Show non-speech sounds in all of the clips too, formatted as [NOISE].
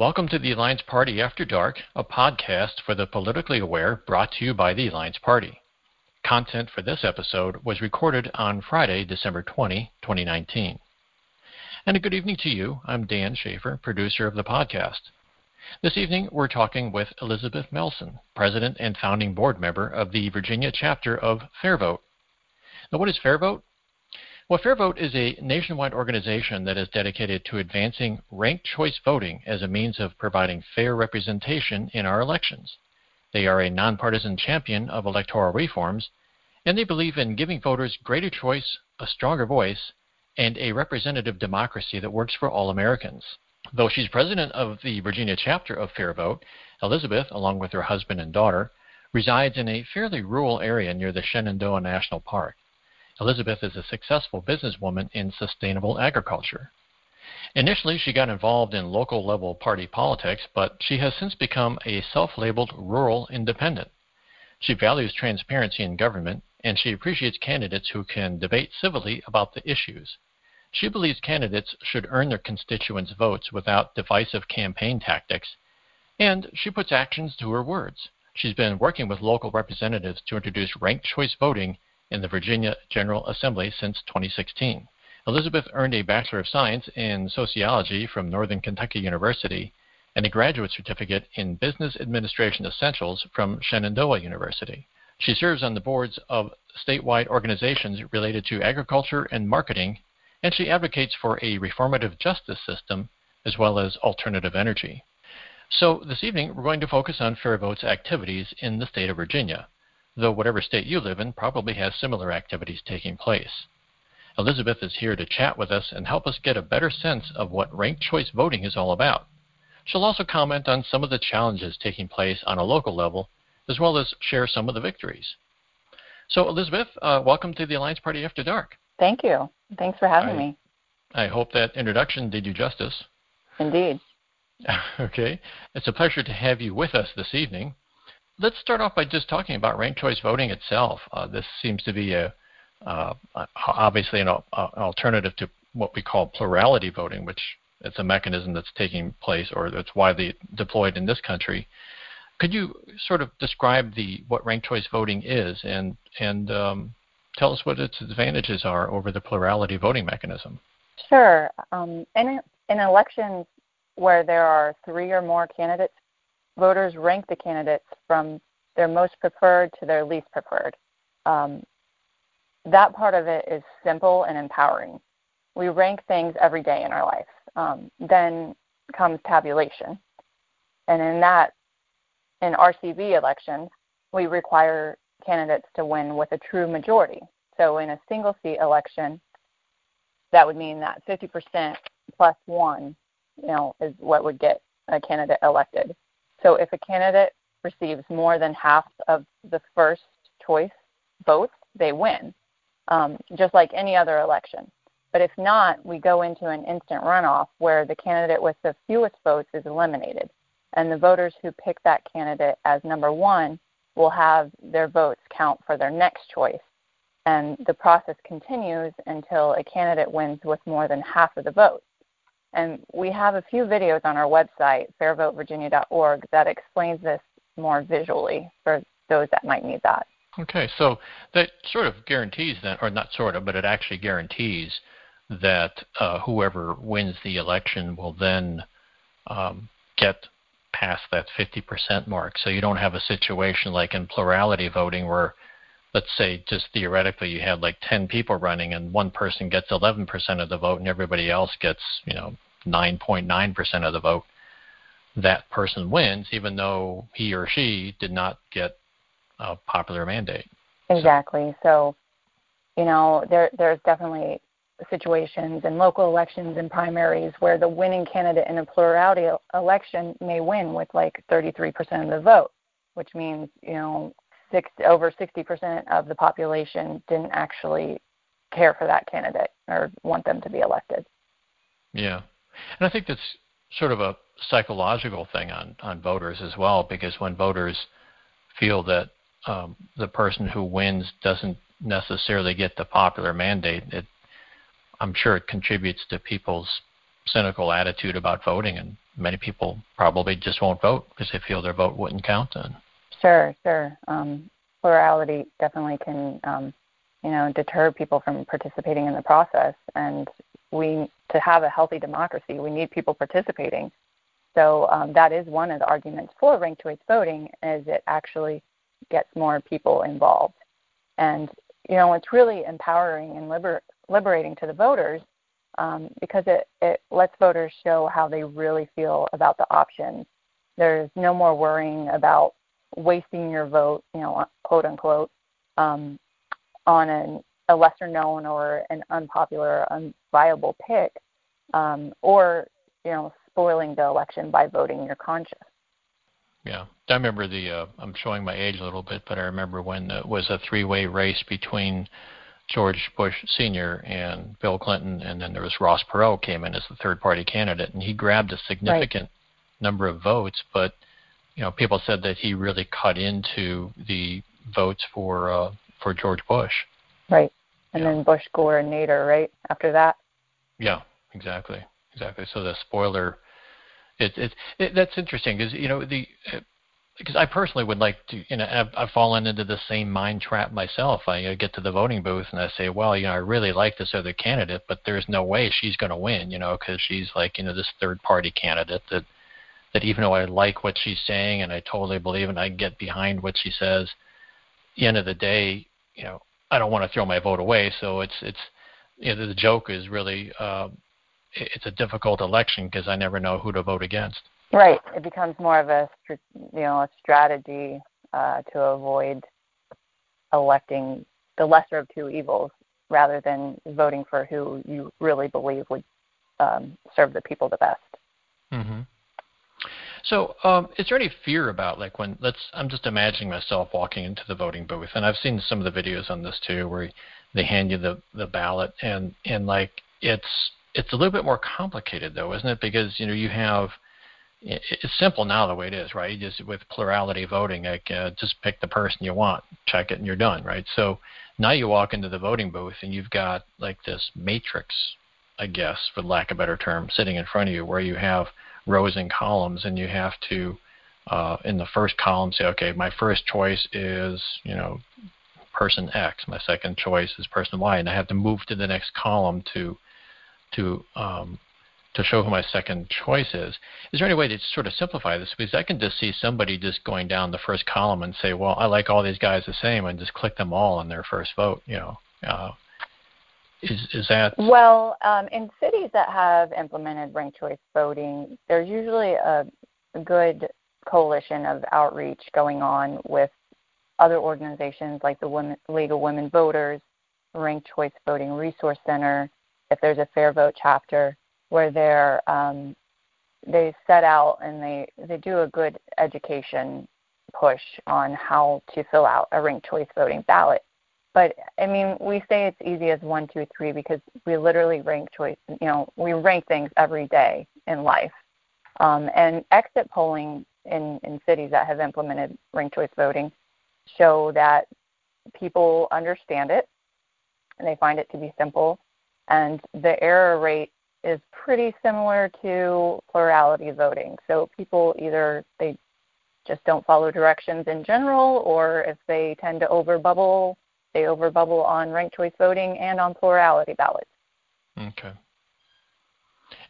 Welcome to the Alliance Party After Dark, a podcast for the politically aware brought to you by the Alliance Party. Content for this episode was recorded on Friday, December 20, 2019. And a good evening to you. I'm Dan Schaefer, producer of the podcast. This evening, we're talking with Elizabeth Melson, president and founding board member of the Virginia chapter of FairVote. Now, what is FairVote? Well, FairVote is a nationwide organization that is dedicated to advancing ranked choice voting as a means of providing fair representation in our elections. They are a nonpartisan champion of electoral reforms, and they believe in giving voters greater choice, a stronger voice, and a representative democracy that works for all Americans. Though she's president of the Virginia chapter of FairVote, Elizabeth, along with her husband and daughter, resides in a fairly rural area near the Shenandoah National Park. Elizabeth is a successful businesswoman in sustainable agriculture. Initially, she got involved in local level party politics, but she has since become a self labeled rural independent. She values transparency in government, and she appreciates candidates who can debate civilly about the issues. She believes candidates should earn their constituents' votes without divisive campaign tactics, and she puts actions to her words. She's been working with local representatives to introduce ranked choice voting in the Virginia General Assembly since 2016. Elizabeth earned a Bachelor of Science in Sociology from Northern Kentucky University and a graduate certificate in Business Administration Essentials from Shenandoah University. She serves on the boards of statewide organizations related to agriculture and marketing, and she advocates for a reformative justice system as well as alternative energy. So, this evening, we're going to focus on FairVote's activities in the state of Virginia though whatever state you live in probably has similar activities taking place. Elizabeth is here to chat with us and help us get a better sense of what ranked choice voting is all about. She'll also comment on some of the challenges taking place on a local level, as well as share some of the victories. So, Elizabeth, uh, welcome to the Alliance Party After Dark. Thank you. Thanks for having I, me. I hope that introduction did you justice. Indeed. [LAUGHS] okay. It's a pleasure to have you with us this evening let's start off by just talking about ranked choice voting itself. Uh, this seems to be a uh, obviously an, uh, alternative to what we call plurality voting, which is a mechanism that's taking place or that's widely deployed in this country. Could you sort of describe the what ranked choice voting is and and um, tell us what its advantages are over the plurality voting mechanism? Sure. Um, in in elections where there are three or more candidates voters rank the candidates from their most preferred to their least preferred. Um, that part of it is simple and empowering. We rank things every day in our life. Um, then comes tabulation. And in that, in RCV elections, we require candidates to win with a true majority. So in a single seat election, that would mean that 50% plus one, you know, is what would get a candidate elected. So if a candidate receives more than half of the first choice votes, they win, um, just like any other election. But if not, we go into an instant runoff where the candidate with the fewest votes is eliminated. And the voters who pick that candidate as number one will have their votes count for their next choice. And the process continues until a candidate wins with more than half of the votes. And we have a few videos on our website, fairvotevirginia.org, that explains this more visually for those that might need that. Okay, so that sort of guarantees that, or not sort of, but it actually guarantees that uh, whoever wins the election will then um, get past that 50% mark. So you don't have a situation like in plurality voting where, let's say, just theoretically, you had like 10 people running and one person gets 11% of the vote and everybody else gets, you know, 9.9% of the vote. That person wins, even though he or she did not get a popular mandate. Exactly. So, you know, there there's definitely situations in local elections and primaries where the winning candidate in a plurality election may win with like 33% of the vote, which means, you know, six, over 60% of the population didn't actually care for that candidate or want them to be elected. Yeah. And I think that's sort of a psychological thing on, on voters as well, because when voters feel that um, the person who wins doesn't necessarily get the popular mandate, it, I'm sure it contributes to people's cynical attitude about voting, and many people probably just won't vote because they feel their vote wouldn't count. Then. Sure, sure. Um, plurality definitely can, um, you know, deter people from participating in the process. And we, to have a healthy democracy, we need people participating. So um, that is one of the arguments for ranked choice voting, is it actually gets more people involved. And you know, it's really empowering and liber- liberating to the voters um, because it, it lets voters show how they really feel about the options. There's no more worrying about wasting your vote, you know, quote unquote, um, on an, a lesser known or an unpopular, unviable pick, um, or you know, spoiling the election by voting your conscience. Yeah, I remember the. Uh, I'm showing my age a little bit, but I remember when it was a three-way race between George Bush Sr. and Bill Clinton, and then there was Ross Perot came in as the third-party candidate, and he grabbed a significant right. number of votes, but you know, people said that he really cut into the votes for uh, for George Bush. Right, and yeah. then Bush, Gore, and Nader, right after that. Yeah, exactly, exactly. So the spoiler, it, it, it that's interesting because you know the. because I personally would like to, you know, I've, I've fallen into the same mind trap myself. I uh, get to the voting booth and I say, well, you know, I really like this other candidate, but there's no way she's going to win, you know, because she's like, you know, this third party candidate that that even though I like what she's saying and I totally believe and I get behind what she says, at the end of the day, you know, I don't want to throw my vote away. So it's it's you know, the joke is really uh, it's a difficult election because I never know who to vote against. Right. It becomes more of a you know a strategy uh, to avoid electing the lesser of two evils rather than voting for who you really believe would um, serve the people the best. Mm-hmm. So, um, is there any fear about like when let's? I'm just imagining myself walking into the voting booth, and I've seen some of the videos on this too, where they hand you the the ballot, and and like it's it's a little bit more complicated though, isn't it? Because you know you have it's simple now the way it is, right? Just with plurality voting, like uh, just pick the person you want, check it, and you're done, right? So now you walk into the voting booth and you've got like this matrix, I guess, for lack of a better term, sitting in front of you, where you have rows and columns, and you have to, uh, in the first column, say, okay, my first choice is, you know, person X. My second choice is person Y, and I have to move to the next column to to um, to show who my second choice is. Is there any way to sort of simplify this? Because I can just see somebody just going down the first column and say, well, I like all these guys the same, and just click them all on their first vote. You know, uh, is, is that well um, in cities that have implemented ranked choice voting? There's usually a, good coalition of outreach going on with other organizations like the Women, League of Women Voters, Ranked Choice Voting Resource Center, if there's a Fair Vote chapter, where they're um, they set out and they they do a good education push on how to fill out a ranked choice voting ballot. But I mean, we say it's easy as one, two, three because we literally rank choice. You know, we rank things every day in life. Um, and exit polling in, in cities that have implemented ranked choice voting show that people understand it and they find it to be simple. And the error rate is pretty similar to plurality voting. So people either they just don't follow directions in general, or if they tend to overbubble they overbubble on ranked choice voting and on plurality ballots. Okay.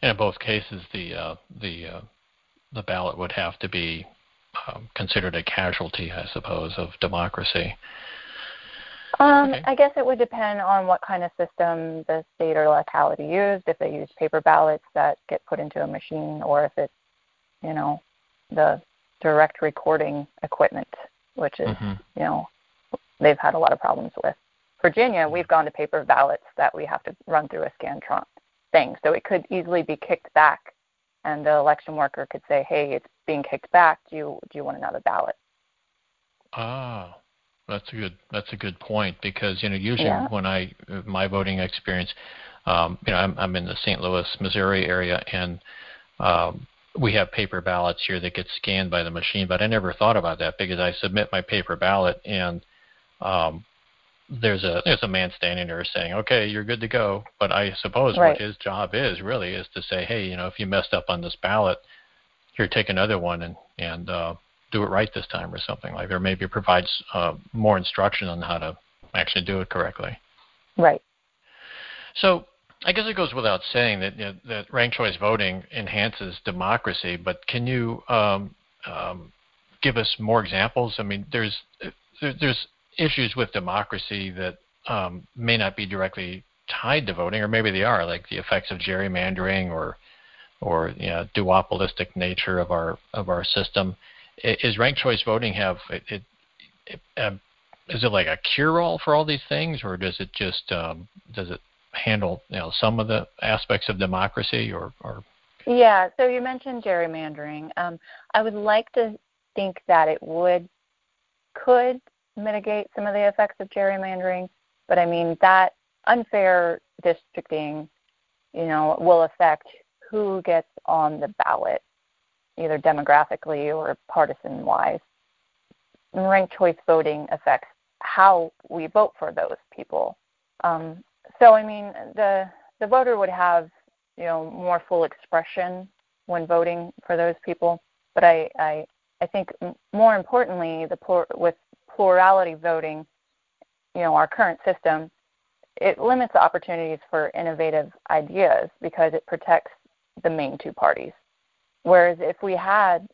And in both cases, the uh, the uh, the ballot would have to be um, considered a casualty, I suppose, of democracy. Um, okay. I guess it would depend on what kind of system the state or locality used. If they use paper ballots that get put into a machine, or if it's, you know, the direct recording equipment, which is, mm-hmm. you know, they've had a lot of problems with. Virginia, we've gone to paper ballots that we have to run through a Scantron thing. So it could easily be kicked back, and the election worker could say, "Hey, it's being kicked back. Do you do you want another ballot?" Ah, that's a good that's a good point because you know usually yeah. when I my voting experience, um, you know I'm I'm in the St. Louis, Missouri area, and um, we have paper ballots here that get scanned by the machine. But I never thought about that because I submit my paper ballot and um, there's a there's a man standing there saying, "Okay, you're good to go." But I suppose right. what his job is really is to say, "Hey, you know, if you messed up on this ballot, here, take another one and and uh, do it right this time, or something like." Or maybe provides uh, more instruction on how to actually do it correctly. Right. So I guess it goes without saying that you know, that ranked choice voting enhances democracy, but can you um, um, give us more examples? I mean, there's there, there's issues with democracy that um, may not be directly tied to voting, or maybe they are, like the effects of gerrymandering or or you know, duopolistic nature of our of our system. Is ranked choice voting have it? it, it uh, is it like a cure-all for all these things, or does it just um, does it handle you know some of the aspects of democracy or, or yeah so you mentioned gerrymandering um, i would like to think that it would could mitigate some of the effects of gerrymandering but i mean that unfair districting you know will affect who gets on the ballot either demographically or partisan wise ranked choice voting affects how we vote for those people um, so I mean, the the voter would have you know more full expression when voting for those people. But I I, I think more importantly, the poor, with plurality voting, you know, our current system, it limits opportunities for innovative ideas because it protects the main two parties. Whereas if we had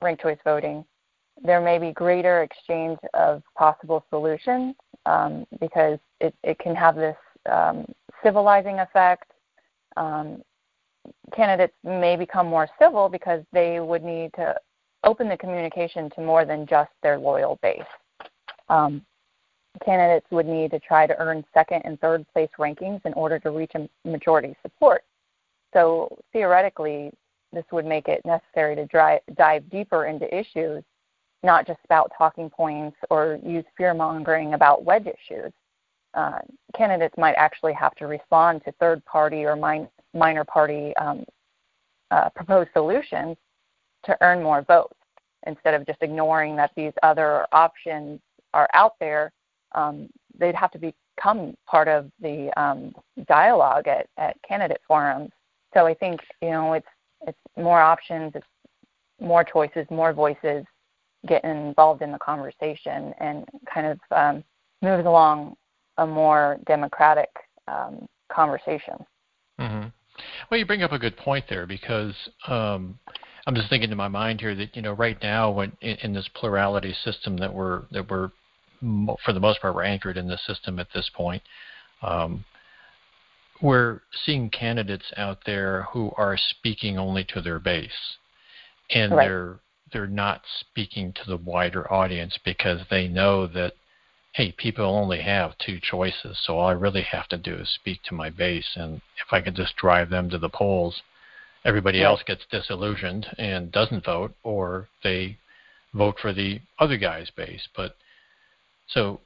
ranked choice voting, there may be greater exchange of possible solutions um, because it, it can have this um, civilizing effect. Um, candidates may become more civil because they would need to open the communication to more than just their loyal base. Um, candidates would need to try to earn second and third place rankings in order to reach a majority support. So theoretically, this would make it necessary to dive deeper into issues, not just about talking points or use fear mongering about wedge issues uh, candidates might actually have to respond to third party or min- minor party um, uh, proposed solutions to earn more votes instead of just ignoring that these other options are out there. Um, they'd have to become part of the um, dialogue at, at candidate forums. So I think you know it's it's more options, it's more choices, more voices getting involved in the conversation, and kind of um, moves along a more democratic um, conversation. Mm-hmm. Well, you bring up a good point there because um, I'm just thinking in my mind here that you know right now when in, in this plurality system that we're that we're for the most part we're anchored in the system at this point. Um, we're seeing candidates out there who are speaking only to their base, and right. they're they're not speaking to the wider audience because they know that hey, people only have two choices, so all I really have to do is speak to my base, and if I can just drive them to the polls, everybody right. else gets disillusioned and doesn't vote, or they vote for the other guy's base. But so,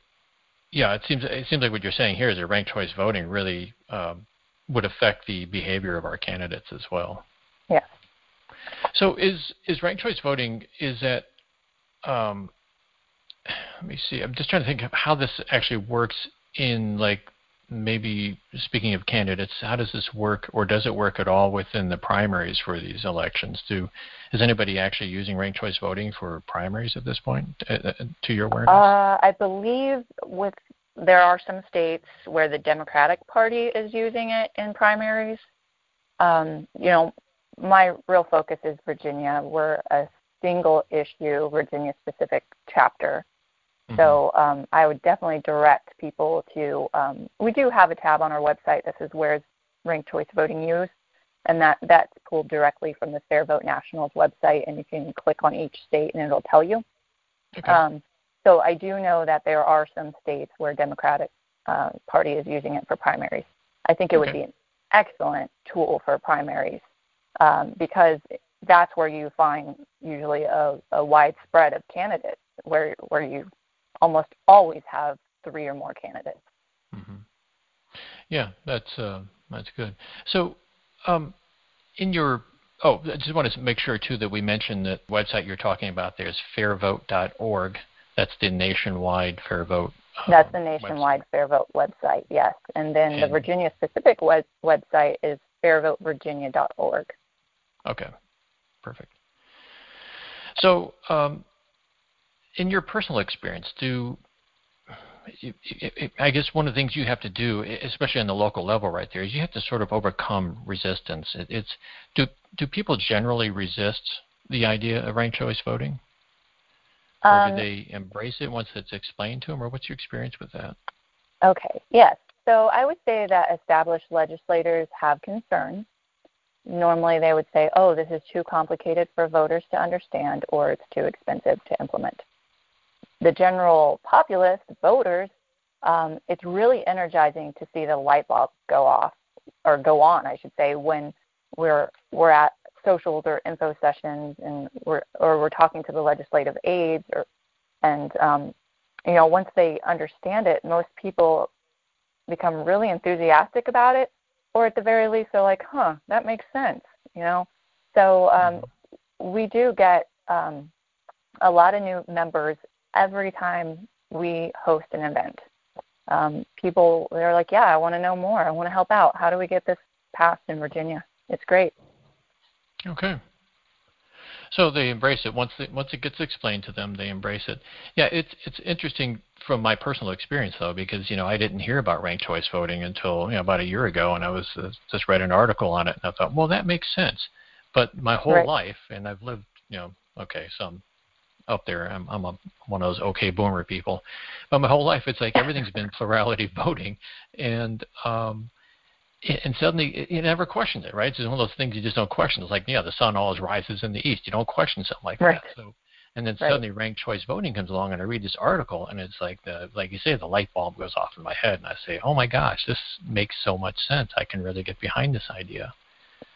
yeah, it seems it seems like what you're saying here is that ranked choice voting really um, would affect the behavior of our candidates as well. Yeah. So is is ranked choice voting is that um, let me see. I'm just trying to think of how this actually works in like maybe speaking of candidates, how does this work, or does it work at all within the primaries for these elections? Do is anybody actually using ranked choice voting for primaries at this point, uh, uh to your awareness? Uh, I believe with there are some states where the Democratic Party is using it in primaries. Um, you know, my real focus is Virginia. We're a single issue Virginia specific chapter. Mm-hmm. So um, I would definitely direct people to. Um, we do have a tab on our website that says "Where's ranked choice voting used," and that that's pulled directly from the Fair Vote Nationals website, and you can click on each state and it'll tell you. Okay. Um, so I do know that there are some states where Democratic uh, Party is using it for primaries. I think it okay. would be an excellent tool for primaries um, because that's where you find usually a, a wide spread of candidates where where you almost always have three or more candidates. Mm-hmm. Yeah, that's uh, that's good. So, um, in your oh, I just want to make sure too that we mention that website you're talking about there is fairvote.org. That's the nationwide Fair Vote. Um, That's the nationwide website. Fair Vote website, yes. And then and the Virginia specific web- website is fairvotevirginia.org. Okay, perfect. So, um, in your personal experience, do I guess one of the things you have to do, especially on the local level, right there, is you have to sort of overcome resistance. It's do do people generally resist the idea of ranked choice voting, or um, do they embrace it once it's explained to them, or what's your experience with that? Okay, yes. So I would say that established legislators have concerns. Normally, they would say, "Oh, this is too complicated for voters to understand, or it's too expensive to implement." The general populace, voters, um, it's really energizing to see the light bulb go off or go on, I should say, when we're we're at socials or info sessions and we're or we're talking to the legislative aides or and um, you know once they understand it, most people become really enthusiastic about it, or at the very least they're like, huh, that makes sense, you know. So um, mm-hmm. we do get um, a lot of new members every time we host an event. Um, people they're like, yeah, I want to know more. I want to help out. How do we get this passed in Virginia? It's great. Okay. So they embrace it once they, once it gets explained to them. They embrace it. Yeah, it's it's interesting from my personal experience though, because you know I didn't hear about ranked choice voting until you know about a year ago, and I was uh, just read an article on it, and I thought, well, that makes sense. But my whole right. life, and I've lived, you know, okay, some up there. I'm, I'm a, one of those okay boomer people, but my whole life it's like everything's been plurality [LAUGHS] voting, and um, and suddenly you never questions it, right? It's one of those things you just don't question. It's like yeah, the sun always rises in the east. You don't question something like right. that. So and then right. suddenly ranked choice voting comes along, and I read this article, and it's like the like you say, the light bulb goes off in my head, and I say, oh my gosh, this makes so much sense. I can really get behind this idea.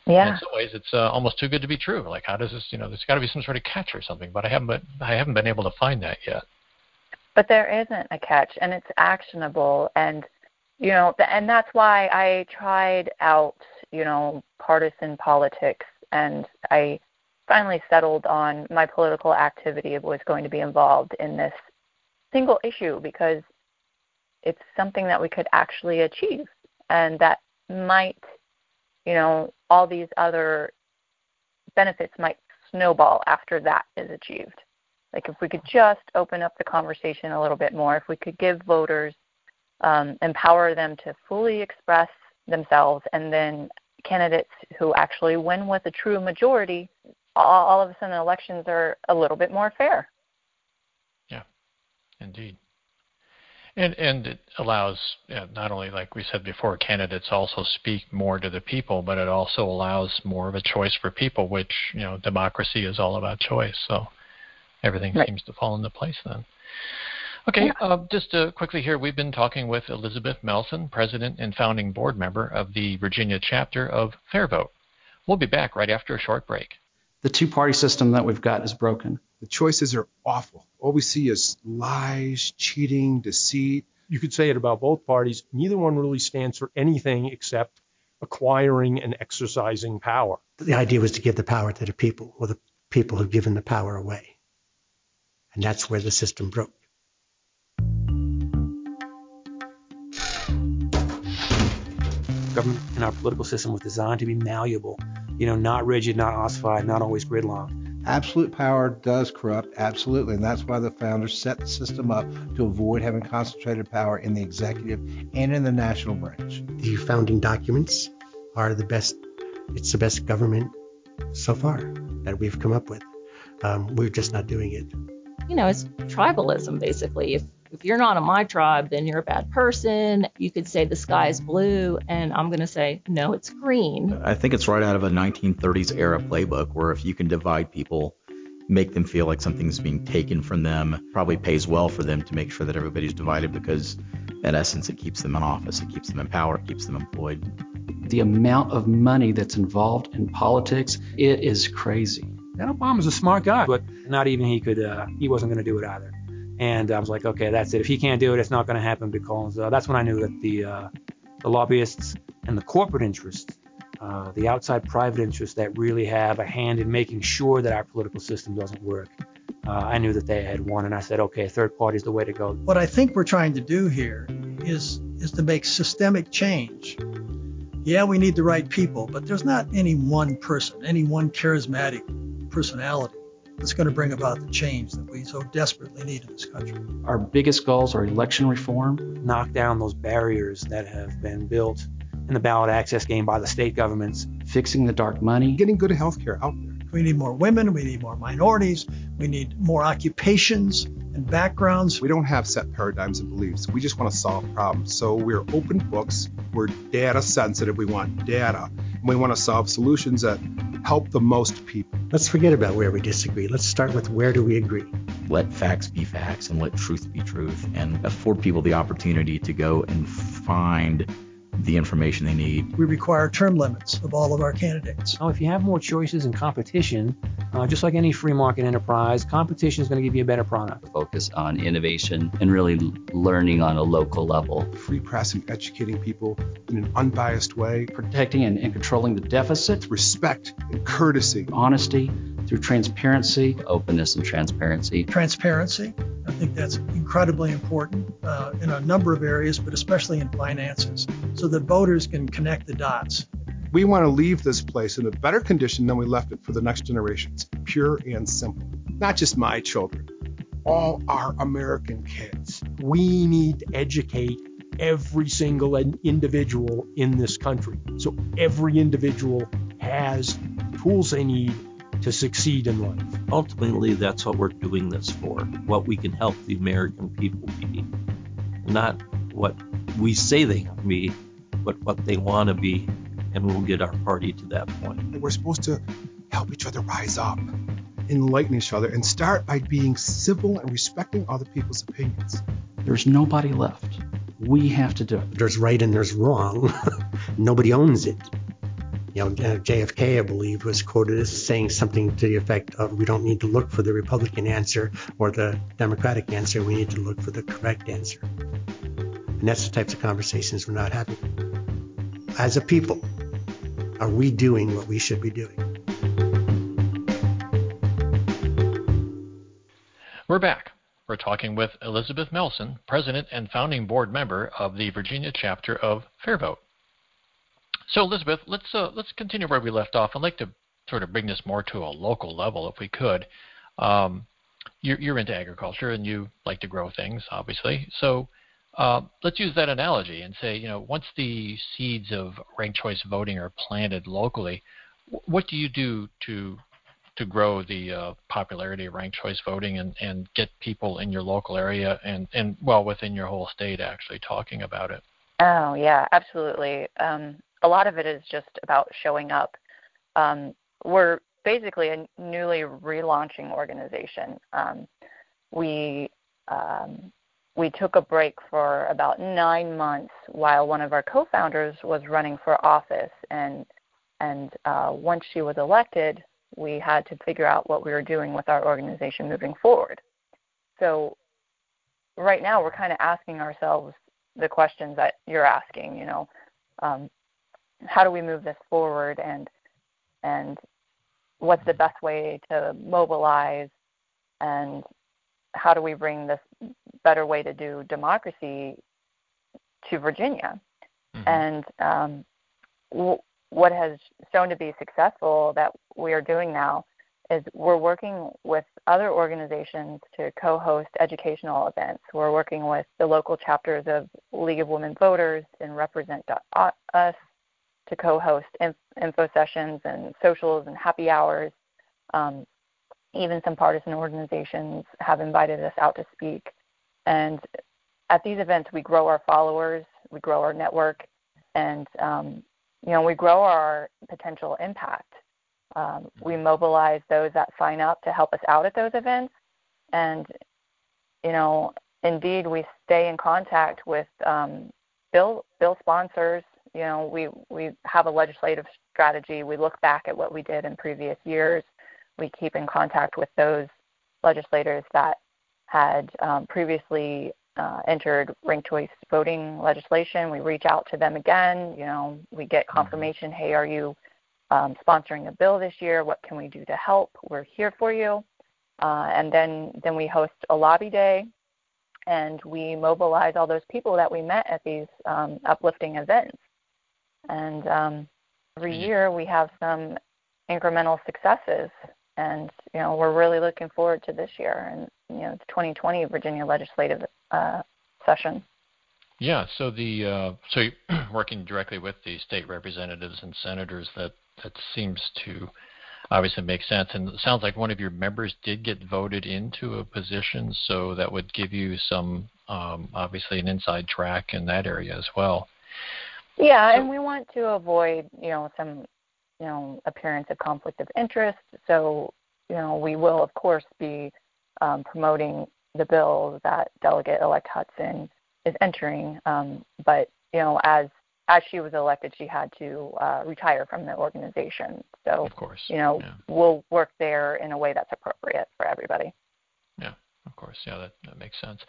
Yeah. In some ways, it's uh, almost too good to be true. Like, how does this? You know, there's got to be some sort of catch or something, but I haven't. Been, I haven't been able to find that yet. But there isn't a catch, and it's actionable, and you know, and that's why I tried out, you know, partisan politics, and I finally settled on my political activity was going to be involved in this single issue because it's something that we could actually achieve, and that might you know, all these other benefits might snowball after that is achieved. Like if we could just open up the conversation a little bit more, if we could give voters, um, empower them to fully express themselves, and then candidates who actually win with a true majority, all, all of a sudden elections are a little bit more fair. Yeah, indeed. And and it allows not only, like we said before, candidates also speak more to the people, but it also allows more of a choice for people, which you know democracy is all about choice. So everything right. seems to fall into place then. Okay, yeah. uh, just uh, quickly here, we've been talking with Elizabeth Melson, president and founding board member of the Virginia chapter of Fair Vote. We'll be back right after a short break. The two-party system that we've got is broken. The choices are awful. All we see is lies, cheating, deceit. You could say it about both parties. Neither one really stands for anything except acquiring and exercising power. The idea was to give the power to the people, or the people have given the power away. And that's where the system broke. Government and our political system was designed to be malleable, you know, not rigid, not ossified, not always gridlocked. Absolute power does corrupt, absolutely, and that's why the founders set the system up to avoid having concentrated power in the executive and in the national branch. The founding documents are the best, it's the best government so far that we've come up with. Um, we're just not doing it. You know, it's tribalism basically. If if you're not in my tribe, then you're a bad person. You could say the sky is blue, and I'm going to say, no, it's green. I think it's right out of a 1930s era playbook where if you can divide people, make them feel like something's being taken from them, probably pays well for them to make sure that everybody's divided because, in essence, it keeps them in office, it keeps them in power, it keeps them employed. The amount of money that's involved in politics, it is crazy. And Obama's a smart guy, but not even he could, uh, he wasn't going to do it either. And I was like, okay, that's it. If he can't do it, it's not going to happen because uh, that's when I knew that the uh, the lobbyists and the corporate interests, uh, the outside private interests that really have a hand in making sure that our political system doesn't work, uh, I knew that they had won, and I said, okay, third party is the way to go. What I think we're trying to do here is is to make systemic change. Yeah, we need the right people, but there's not any one person, any one charismatic personality that's going to bring about the change that we so desperately need in this country. Our biggest goals are election reform, knock down those barriers that have been built in the ballot access game by the state governments, fixing the dark money, getting good health care out there. We need more women, we need more minorities, we need more occupations and backgrounds. We don't have set paradigms and beliefs. We just want to solve problems. So we're open books, we're data sensitive, we want data, and we want to solve solutions that help the most people. Let's forget about where we disagree. Let's start with where do we agree. Let facts be facts and let truth be truth and afford people the opportunity to go and find the information they need. We require term limits of all of our candidates. Oh, if you have more choices and competition, uh, just like any free market enterprise, competition is going to give you a better product. Focus on innovation and really learning on a local level. Free press and educating people in an unbiased way. Protecting and, and controlling the deficit. Respect and courtesy. Honesty through transparency. Openness and transparency. Transparency. Think that's incredibly important uh, in a number of areas, but especially in finances, so that voters can connect the dots. We want to leave this place in a better condition than we left it for the next generations, pure and simple. Not just my children, all our American kids. We need to educate every single individual in this country. So every individual has tools they need to succeed in life. Ultimately, that's what we're doing this for, what we can help the American people be. Not what we say they can be, but what they want to be, and we'll get our party to that point. We're supposed to help each other rise up, enlighten each other, and start by being civil and respecting other people's opinions. There's nobody left. We have to do it. There's right and there's wrong. [LAUGHS] Nobody owns it you know, uh, JFK, I believe, was quoted as saying something to the effect of, "We don't need to look for the Republican answer or the Democratic answer. We need to look for the correct answer." And that's the types of conversations we're not having. As a people, are we doing what we should be doing? We're back. We're talking with Elizabeth Melson, President and founding board member of the Virginia chapter of FairVote. So, Elizabeth, let's uh, let's continue where we left off. I'd like to sort of bring this more to a local level, if we could. Um, you're, you're, into agriculture and you like to grow things, obviously. So, uh, let's use that analogy and say, you know, once the seeds of ranked choice voting are planted locally, what do you do to to grow the uh, popularity of ranked choice voting and, and get people in your local area and, and well within your whole state actually talking about it? Oh yeah, absolutely. Um, a lot of it is just about showing up. Um, we're basically a newly relaunching organization. Um, we um, we took a break for about nine months while one of our co-founders was running for office, and and uh, once she was elected, we had to figure out what we were doing with our organization moving forward. So right now, we're kind of asking ourselves the questions that you're asking. You know, um, how do we move this forward and and what's the best way to mobilize and how do we bring this better way to do democracy to Virginia? Mm-hmm. And um, w- what has shown to be successful that we are doing now is we're working with other organizations to co-host educational events. We're working with the local chapters of League of Women Voters and Represent Us to co-host info sessions and socials and happy hours. Um, even some partisan organizations have invited us out to speak. And at these events, we grow our followers, we grow our network, and um, you know we grow our potential impact. Um, we mobilize those that sign up to help us out at those events, and you know, indeed, we stay in contact with um, bill bill sponsors you know, we we have a legislative strategy. We look back at what we did in previous years. We keep in contact with those legislators that had um, previously uh, entered ranked choice voting legislation. We reach out to them again. You know, we get mm-hmm. confirmation. Hey, are you um, sponsoring a bill this year? What can we do to help? We're here for you. Uh, and then then we host a lobby day, and we mobilize all those people that we met at these um, uplifting events. And um, every year we have some incremental successes, and you know we're really looking forward to this year and you know the 2020 Virginia legislative uh, session. Yeah, so the uh, so [CLEARS THROAT] working directly with the state representatives and senators that that seems to obviously make sense. And it sounds like one of your members did get voted into a position, so that would give you some um, obviously an inside track in that area as well. Yeah, and we want to avoid you know some you know appearance of conflict of interest. So you know we will of course be um, promoting the bill that Delegate-elect Hudson is entering. Um, but you know, as as she was elected, she had to uh, retire from the organization. So, of course, you know, yeah. we'll work there in a way that's appropriate for everybody. Yeah, of course. Yeah, that, that makes sense.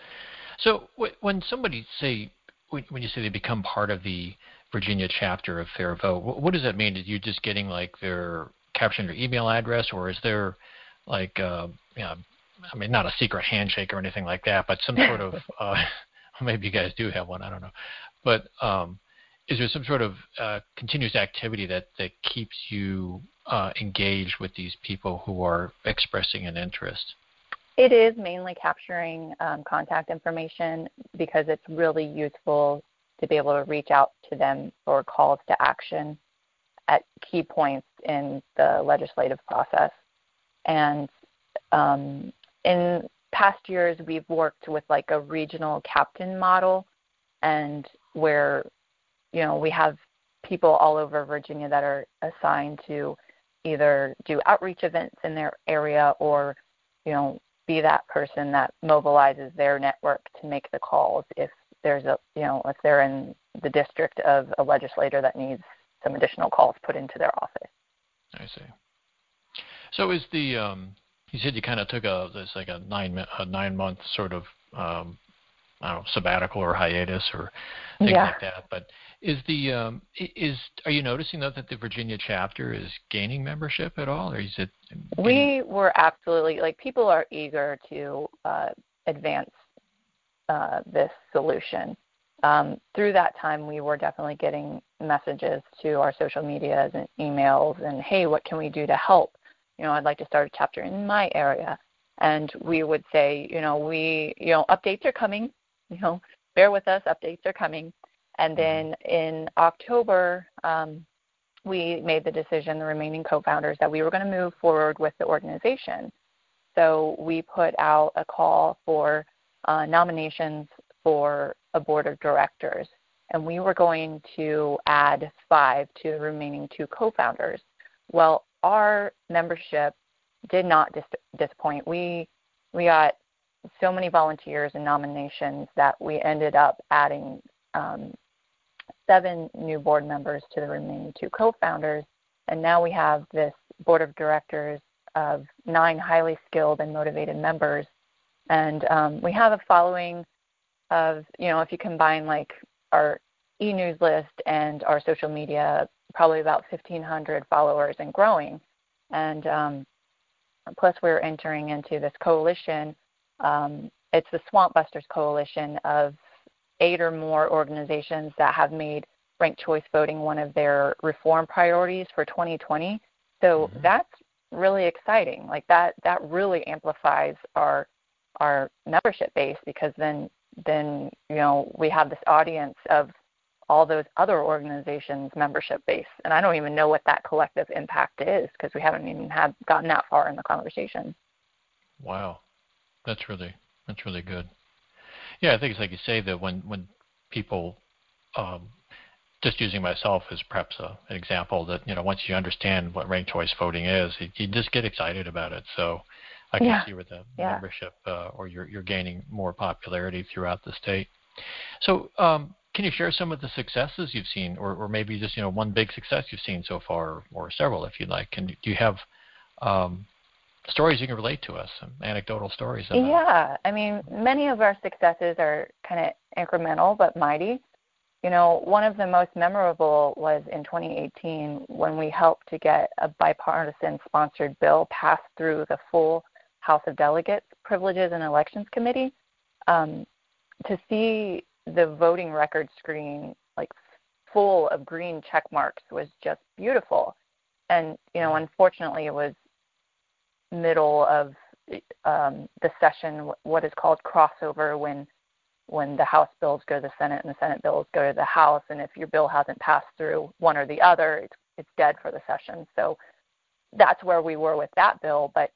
So, w- when somebody say when, when you say they become part of the Virginia chapter of Fair Vote, what, what does that mean? Are you just getting like their capturing their email address, or is there like uh, you know, I mean, not a secret handshake or anything like that, but some sort of [LAUGHS] uh, [LAUGHS] maybe you guys do have one. I don't know, but um, is there some sort of uh, continuous activity that that keeps you uh, engaged with these people who are expressing an interest? It is mainly capturing um, contact information because it's really useful to be able to reach out to them for calls to action at key points in the legislative process. And um, in past years, we've worked with like a regional captain model, and where you know we have people all over Virginia that are assigned to either do outreach events in their area or you know be that person that mobilizes their network to make the calls if there's a you know if they're in the district of a legislator that needs some additional calls put into their office. I see. So is the um, you said you kind of took a this like a nine a nine month sort of um, I don't know sabbatical or hiatus or things yeah. like that. But is the um, is are you noticing though that the Virginia chapter is gaining membership at all, or is it? We were absolutely like people are eager to uh, advance uh, this solution. Um, through that time, we were definitely getting messages to our social medias and emails, and hey, what can we do to help? you know, I'd like to start a chapter in my area. And we would say, you know, we, you know, updates are coming, you know, bear with us, updates are coming. And mm-hmm. then in October, um, we made the decision, the remaining co founders, that we were going to move forward with the organization. So we put out a call for uh, nominations for a board of directors. And we were going to add five to the remaining two co founders. Well, our membership did not dis- disappoint. We we got so many volunteers and nominations that we ended up adding um, seven new board members to the remaining two co-founders, and now we have this board of directors of nine highly skilled and motivated members, and um, we have a following of you know if you combine like our e-news list and our social media probably about 1,500 followers and growing. And um, plus, we're entering into this coalition. Um, it's the Swamp Busters Coalition of eight or more organizations that have made ranked choice voting one of their reform priorities for 2020. So mm-hmm. that's really exciting. Like that, that really amplifies our our membership base because then then you know we have this audience of all those other organizations' membership base. And I don't even know what that collective impact is because we haven't even had gotten that far in the conversation. Wow, that's really that's really good. Yeah, I think it's like you say that when when people, um, just using myself as perhaps a, an example, that you know once you understand what ranked choice voting is, you, you just get excited about it. So I can yeah. see where the yeah. membership uh, or you're you're gaining more popularity throughout the state. So um, can you share some of the successes you've seen, or, or maybe just you know one big success you've seen so far, or several if you'd like? Can do you have um, stories you can relate to us, some anecdotal stories? About? Yeah, I mean, many of our successes are kind of incremental but mighty. You know, one of the most memorable was in 2018 when we helped to get a bipartisan sponsored bill passed through the full House of Delegates Privileges and Elections Committee. Um, to see the voting record screen like full of green check marks was just beautiful. And you know, unfortunately, it was middle of um, the session, what is called crossover, when when the House bills go to the Senate and the Senate bills go to the House, and if your bill hasn't passed through one or the other, it's, it's dead for the session. So that's where we were with that bill. But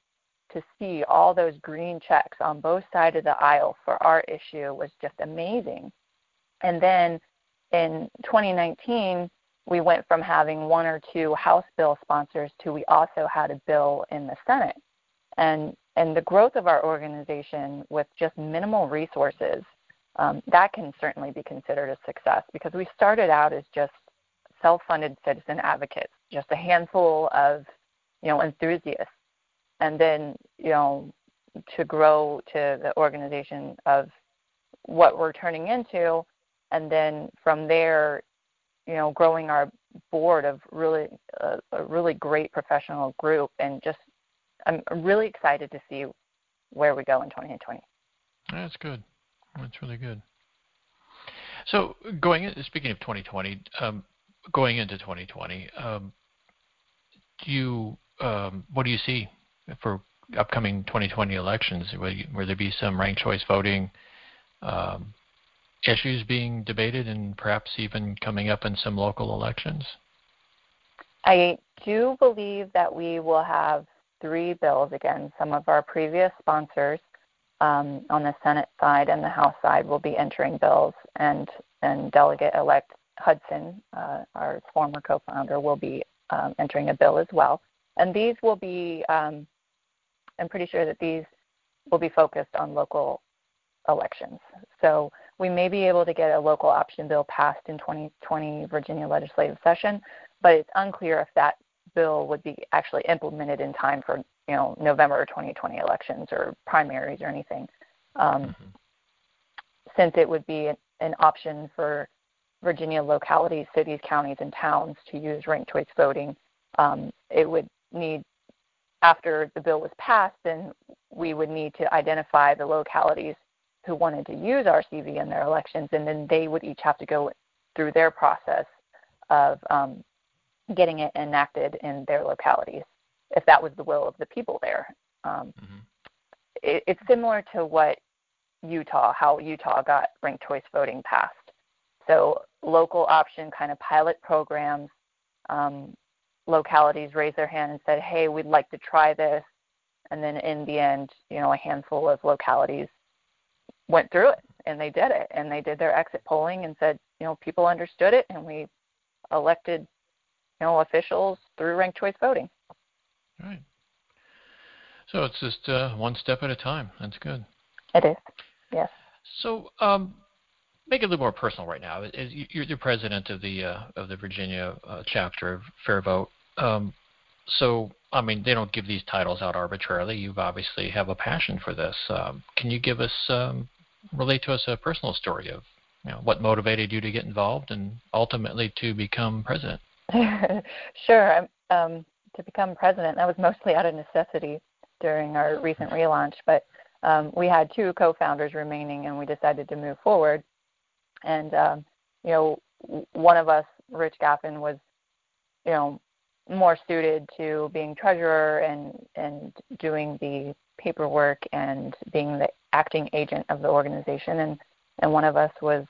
to see all those green checks on both sides of the aisle for our issue was just amazing. And then in 2019, we went from having one or two House bill sponsors to we also had a bill in the Senate. And and the growth of our organization with just minimal resources, um, that can certainly be considered a success because we started out as just self-funded citizen advocates, just a handful of you know enthusiasts, and then you know to grow to the organization of what we're turning into, and then from there, you know, growing our board of really uh, a really great professional group and just I'm really excited to see where we go in 2020. That's good. That's really good. So going speaking of 2020, um, going into 2020, um, do you um, what do you see for upcoming 2020 elections? Will, you, will there be some ranked choice voting um, issues being debated and perhaps even coming up in some local elections? I do believe that we will have three bills. Again, some of our previous sponsors um, on the Senate side and the House side will be entering bills, and and Delegate-elect Hudson, uh, our former co-founder, will be um, entering a bill as well. And these will be, um, I'm pretty sure that these will be focused on local elections. So we may be able to get a local option bill passed in 2020 Virginia legislative session, but it's unclear if that bill would be actually implemented in time for you know November 2020 elections or primaries or anything, um, mm-hmm. since it would be an option for Virginia localities, cities, counties, and towns to use ranked choice voting. Um, it would need after the bill was passed, then we would need to identify the localities who wanted to use RCV in their elections, and then they would each have to go through their process of um, getting it enacted in their localities if that was the will of the people there. Um, mm-hmm. it, it's similar to what Utah, how Utah got ranked choice voting passed. So local option kind of pilot programs, um, localities raised their hand and said, "Hey, we'd like to try this," and then in the end, you know, a handful of localities went through it and they did it and they did their exit polling and said, you know, people understood it and we elected you know, officials through ranked choice voting. Right. So it's just uh, one step at a time. That's good. It is. Yes. So um, make it a little more personal right now. You're the president of the uh, of the Virginia uh, chapter of Fair Vote. Um, so I mean, they don't give these titles out arbitrarily. You obviously have a passion for this. Um, can you give us um, relate to us a personal story of you know, what motivated you to get involved and ultimately to become president? [LAUGHS] sure. Um, to become president, that was mostly out of necessity during our recent relaunch, but um, we had two co-founders remaining, and we decided to move forward. And um, you know, one of us, Rich Gaffin, was you know more suited to being treasurer and and doing the paperwork and being the acting agent of the organization, and and one of us was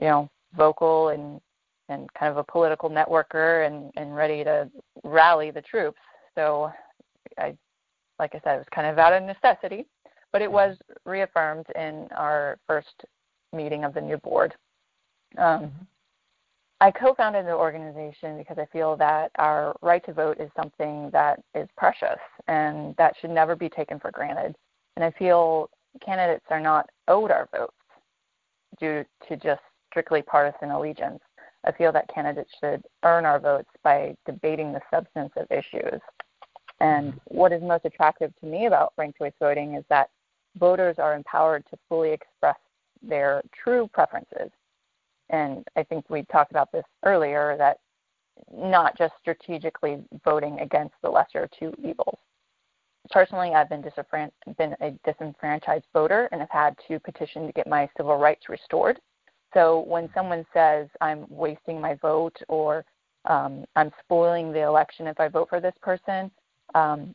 you know vocal and and kind of a political networker and, and ready to rally the troops. So I like I said, it was kind of out of necessity, but it was reaffirmed in our first meeting of the new board. Um, mm-hmm. I co-founded the organization because I feel that our right to vote is something that is precious and that should never be taken for granted. And I feel candidates are not owed our votes due to just strictly partisan allegiance. I feel that candidates should earn our votes by debating the substance of issues. And mm-hmm. what is most attractive to me about ranked choice voting is that voters are empowered to fully express their true preferences. And I think we talked about this earlier that not just strategically voting against the lesser of two evils. personally, I've been, been a disenfranchised voter and have had to petition to get my civil rights restored. So when someone says I'm wasting my vote or um, I'm spoiling the election if I vote for this person, um,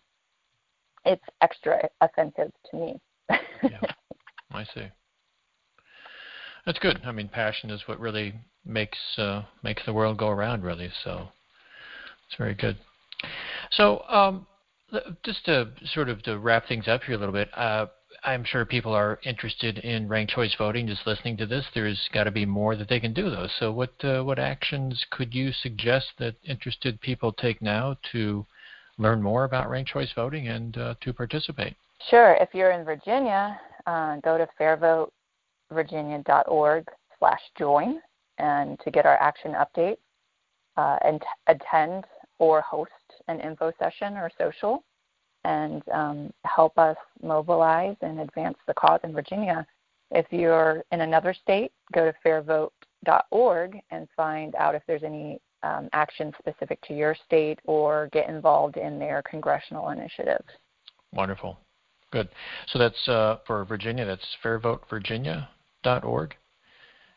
it's extra offensive to me. yeah, I see. That's good. I mean, passion is what really makes uh, makes the world go around, really. So it's very good. So um, just to sort of to wrap things up here a little bit, uh, I'm sure people are interested in ranked choice voting. Just listening to this, there's got to be more that they can do, though. So, what uh, what actions could you suggest that interested people take now to learn more about ranked choice voting and uh, to participate? Sure. If you're in Virginia, uh, go to fairvotevirginia.org/join and to get our action update uh, and t- attend or host an info session or social and um, help us mobilize and advance the cause in Virginia. If you're in another state, go to fairvote.org and find out if there's any um, action specific to your state or get involved in their congressional initiatives. Wonderful. Good. So that's uh, for Virginia, that's fairvotevirginia.org.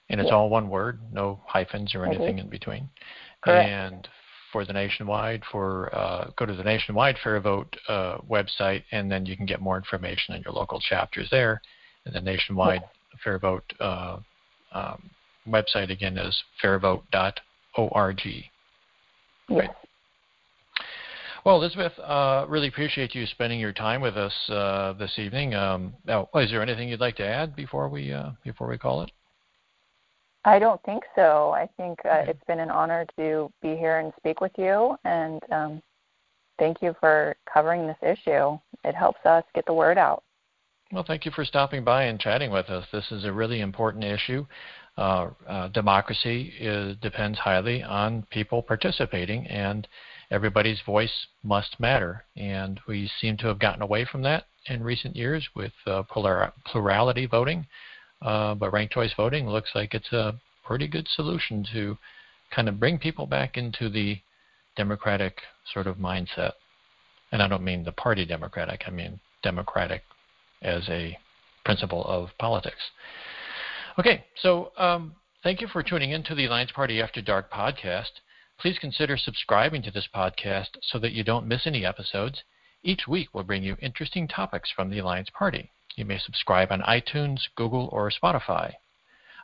And it's yes. all one word, no hyphens or anything in between. Correct. And for the nationwide, for uh, go to the nationwide Fair Vote uh, website, and then you can get more information on your local chapters there. And the nationwide yes. Fair Vote uh, um, website again is fairvote.org. Yes. Right. Well, Elizabeth, uh, really appreciate you spending your time with us uh, this evening. Um, now, is there anything you'd like to add before we uh, before we call it? I don't think so. I think uh, it's been an honor to be here and speak with you, and um, thank you for covering this issue. It helps us get the word out. Well, thank you for stopping by and chatting with us. This is a really important issue. Uh, uh, democracy is, depends highly on people participating, and everybody's voice must matter. And we seem to have gotten away from that in recent years with uh, plurality voting. Uh, but ranked choice voting looks like it's a pretty good solution to kind of bring people back into the democratic sort of mindset. And I don't mean the party democratic, I mean democratic as a principle of politics. Okay, so um, thank you for tuning in to the Alliance Party After Dark podcast. Please consider subscribing to this podcast so that you don't miss any episodes. Each week we'll bring you interesting topics from the Alliance Party. You may subscribe on iTunes, Google, or Spotify.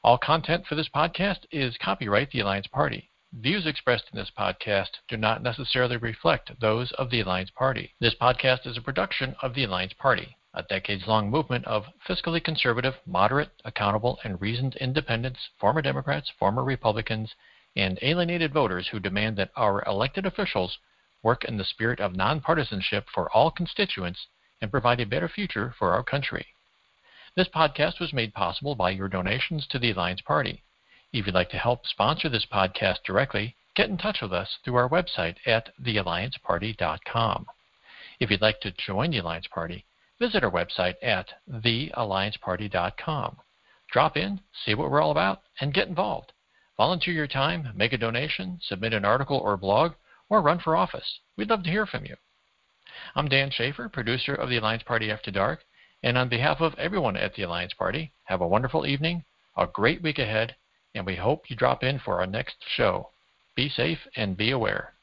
All content for this podcast is copyright the Alliance Party. Views expressed in this podcast do not necessarily reflect those of the Alliance Party. This podcast is a production of the Alliance Party, a decades long movement of fiscally conservative, moderate, accountable, and reasoned independents, former Democrats, former Republicans, and alienated voters who demand that our elected officials work in the spirit of nonpartisanship for all constituents and provide a better future for our country. This podcast was made possible by your donations to the Alliance Party. If you'd like to help sponsor this podcast directly, get in touch with us through our website at theallianceparty.com. If you'd like to join the Alliance Party, visit our website at theallianceparty.com. Drop in, see what we're all about, and get involved. Volunteer your time, make a donation, submit an article or blog, or run for office. We'd love to hear from you. I'm Dan Schaefer, producer of the Alliance Party After Dark, and on behalf of everyone at the Alliance Party, have a wonderful evening, a great week ahead, and we hope you drop in for our next show. Be safe and be aware.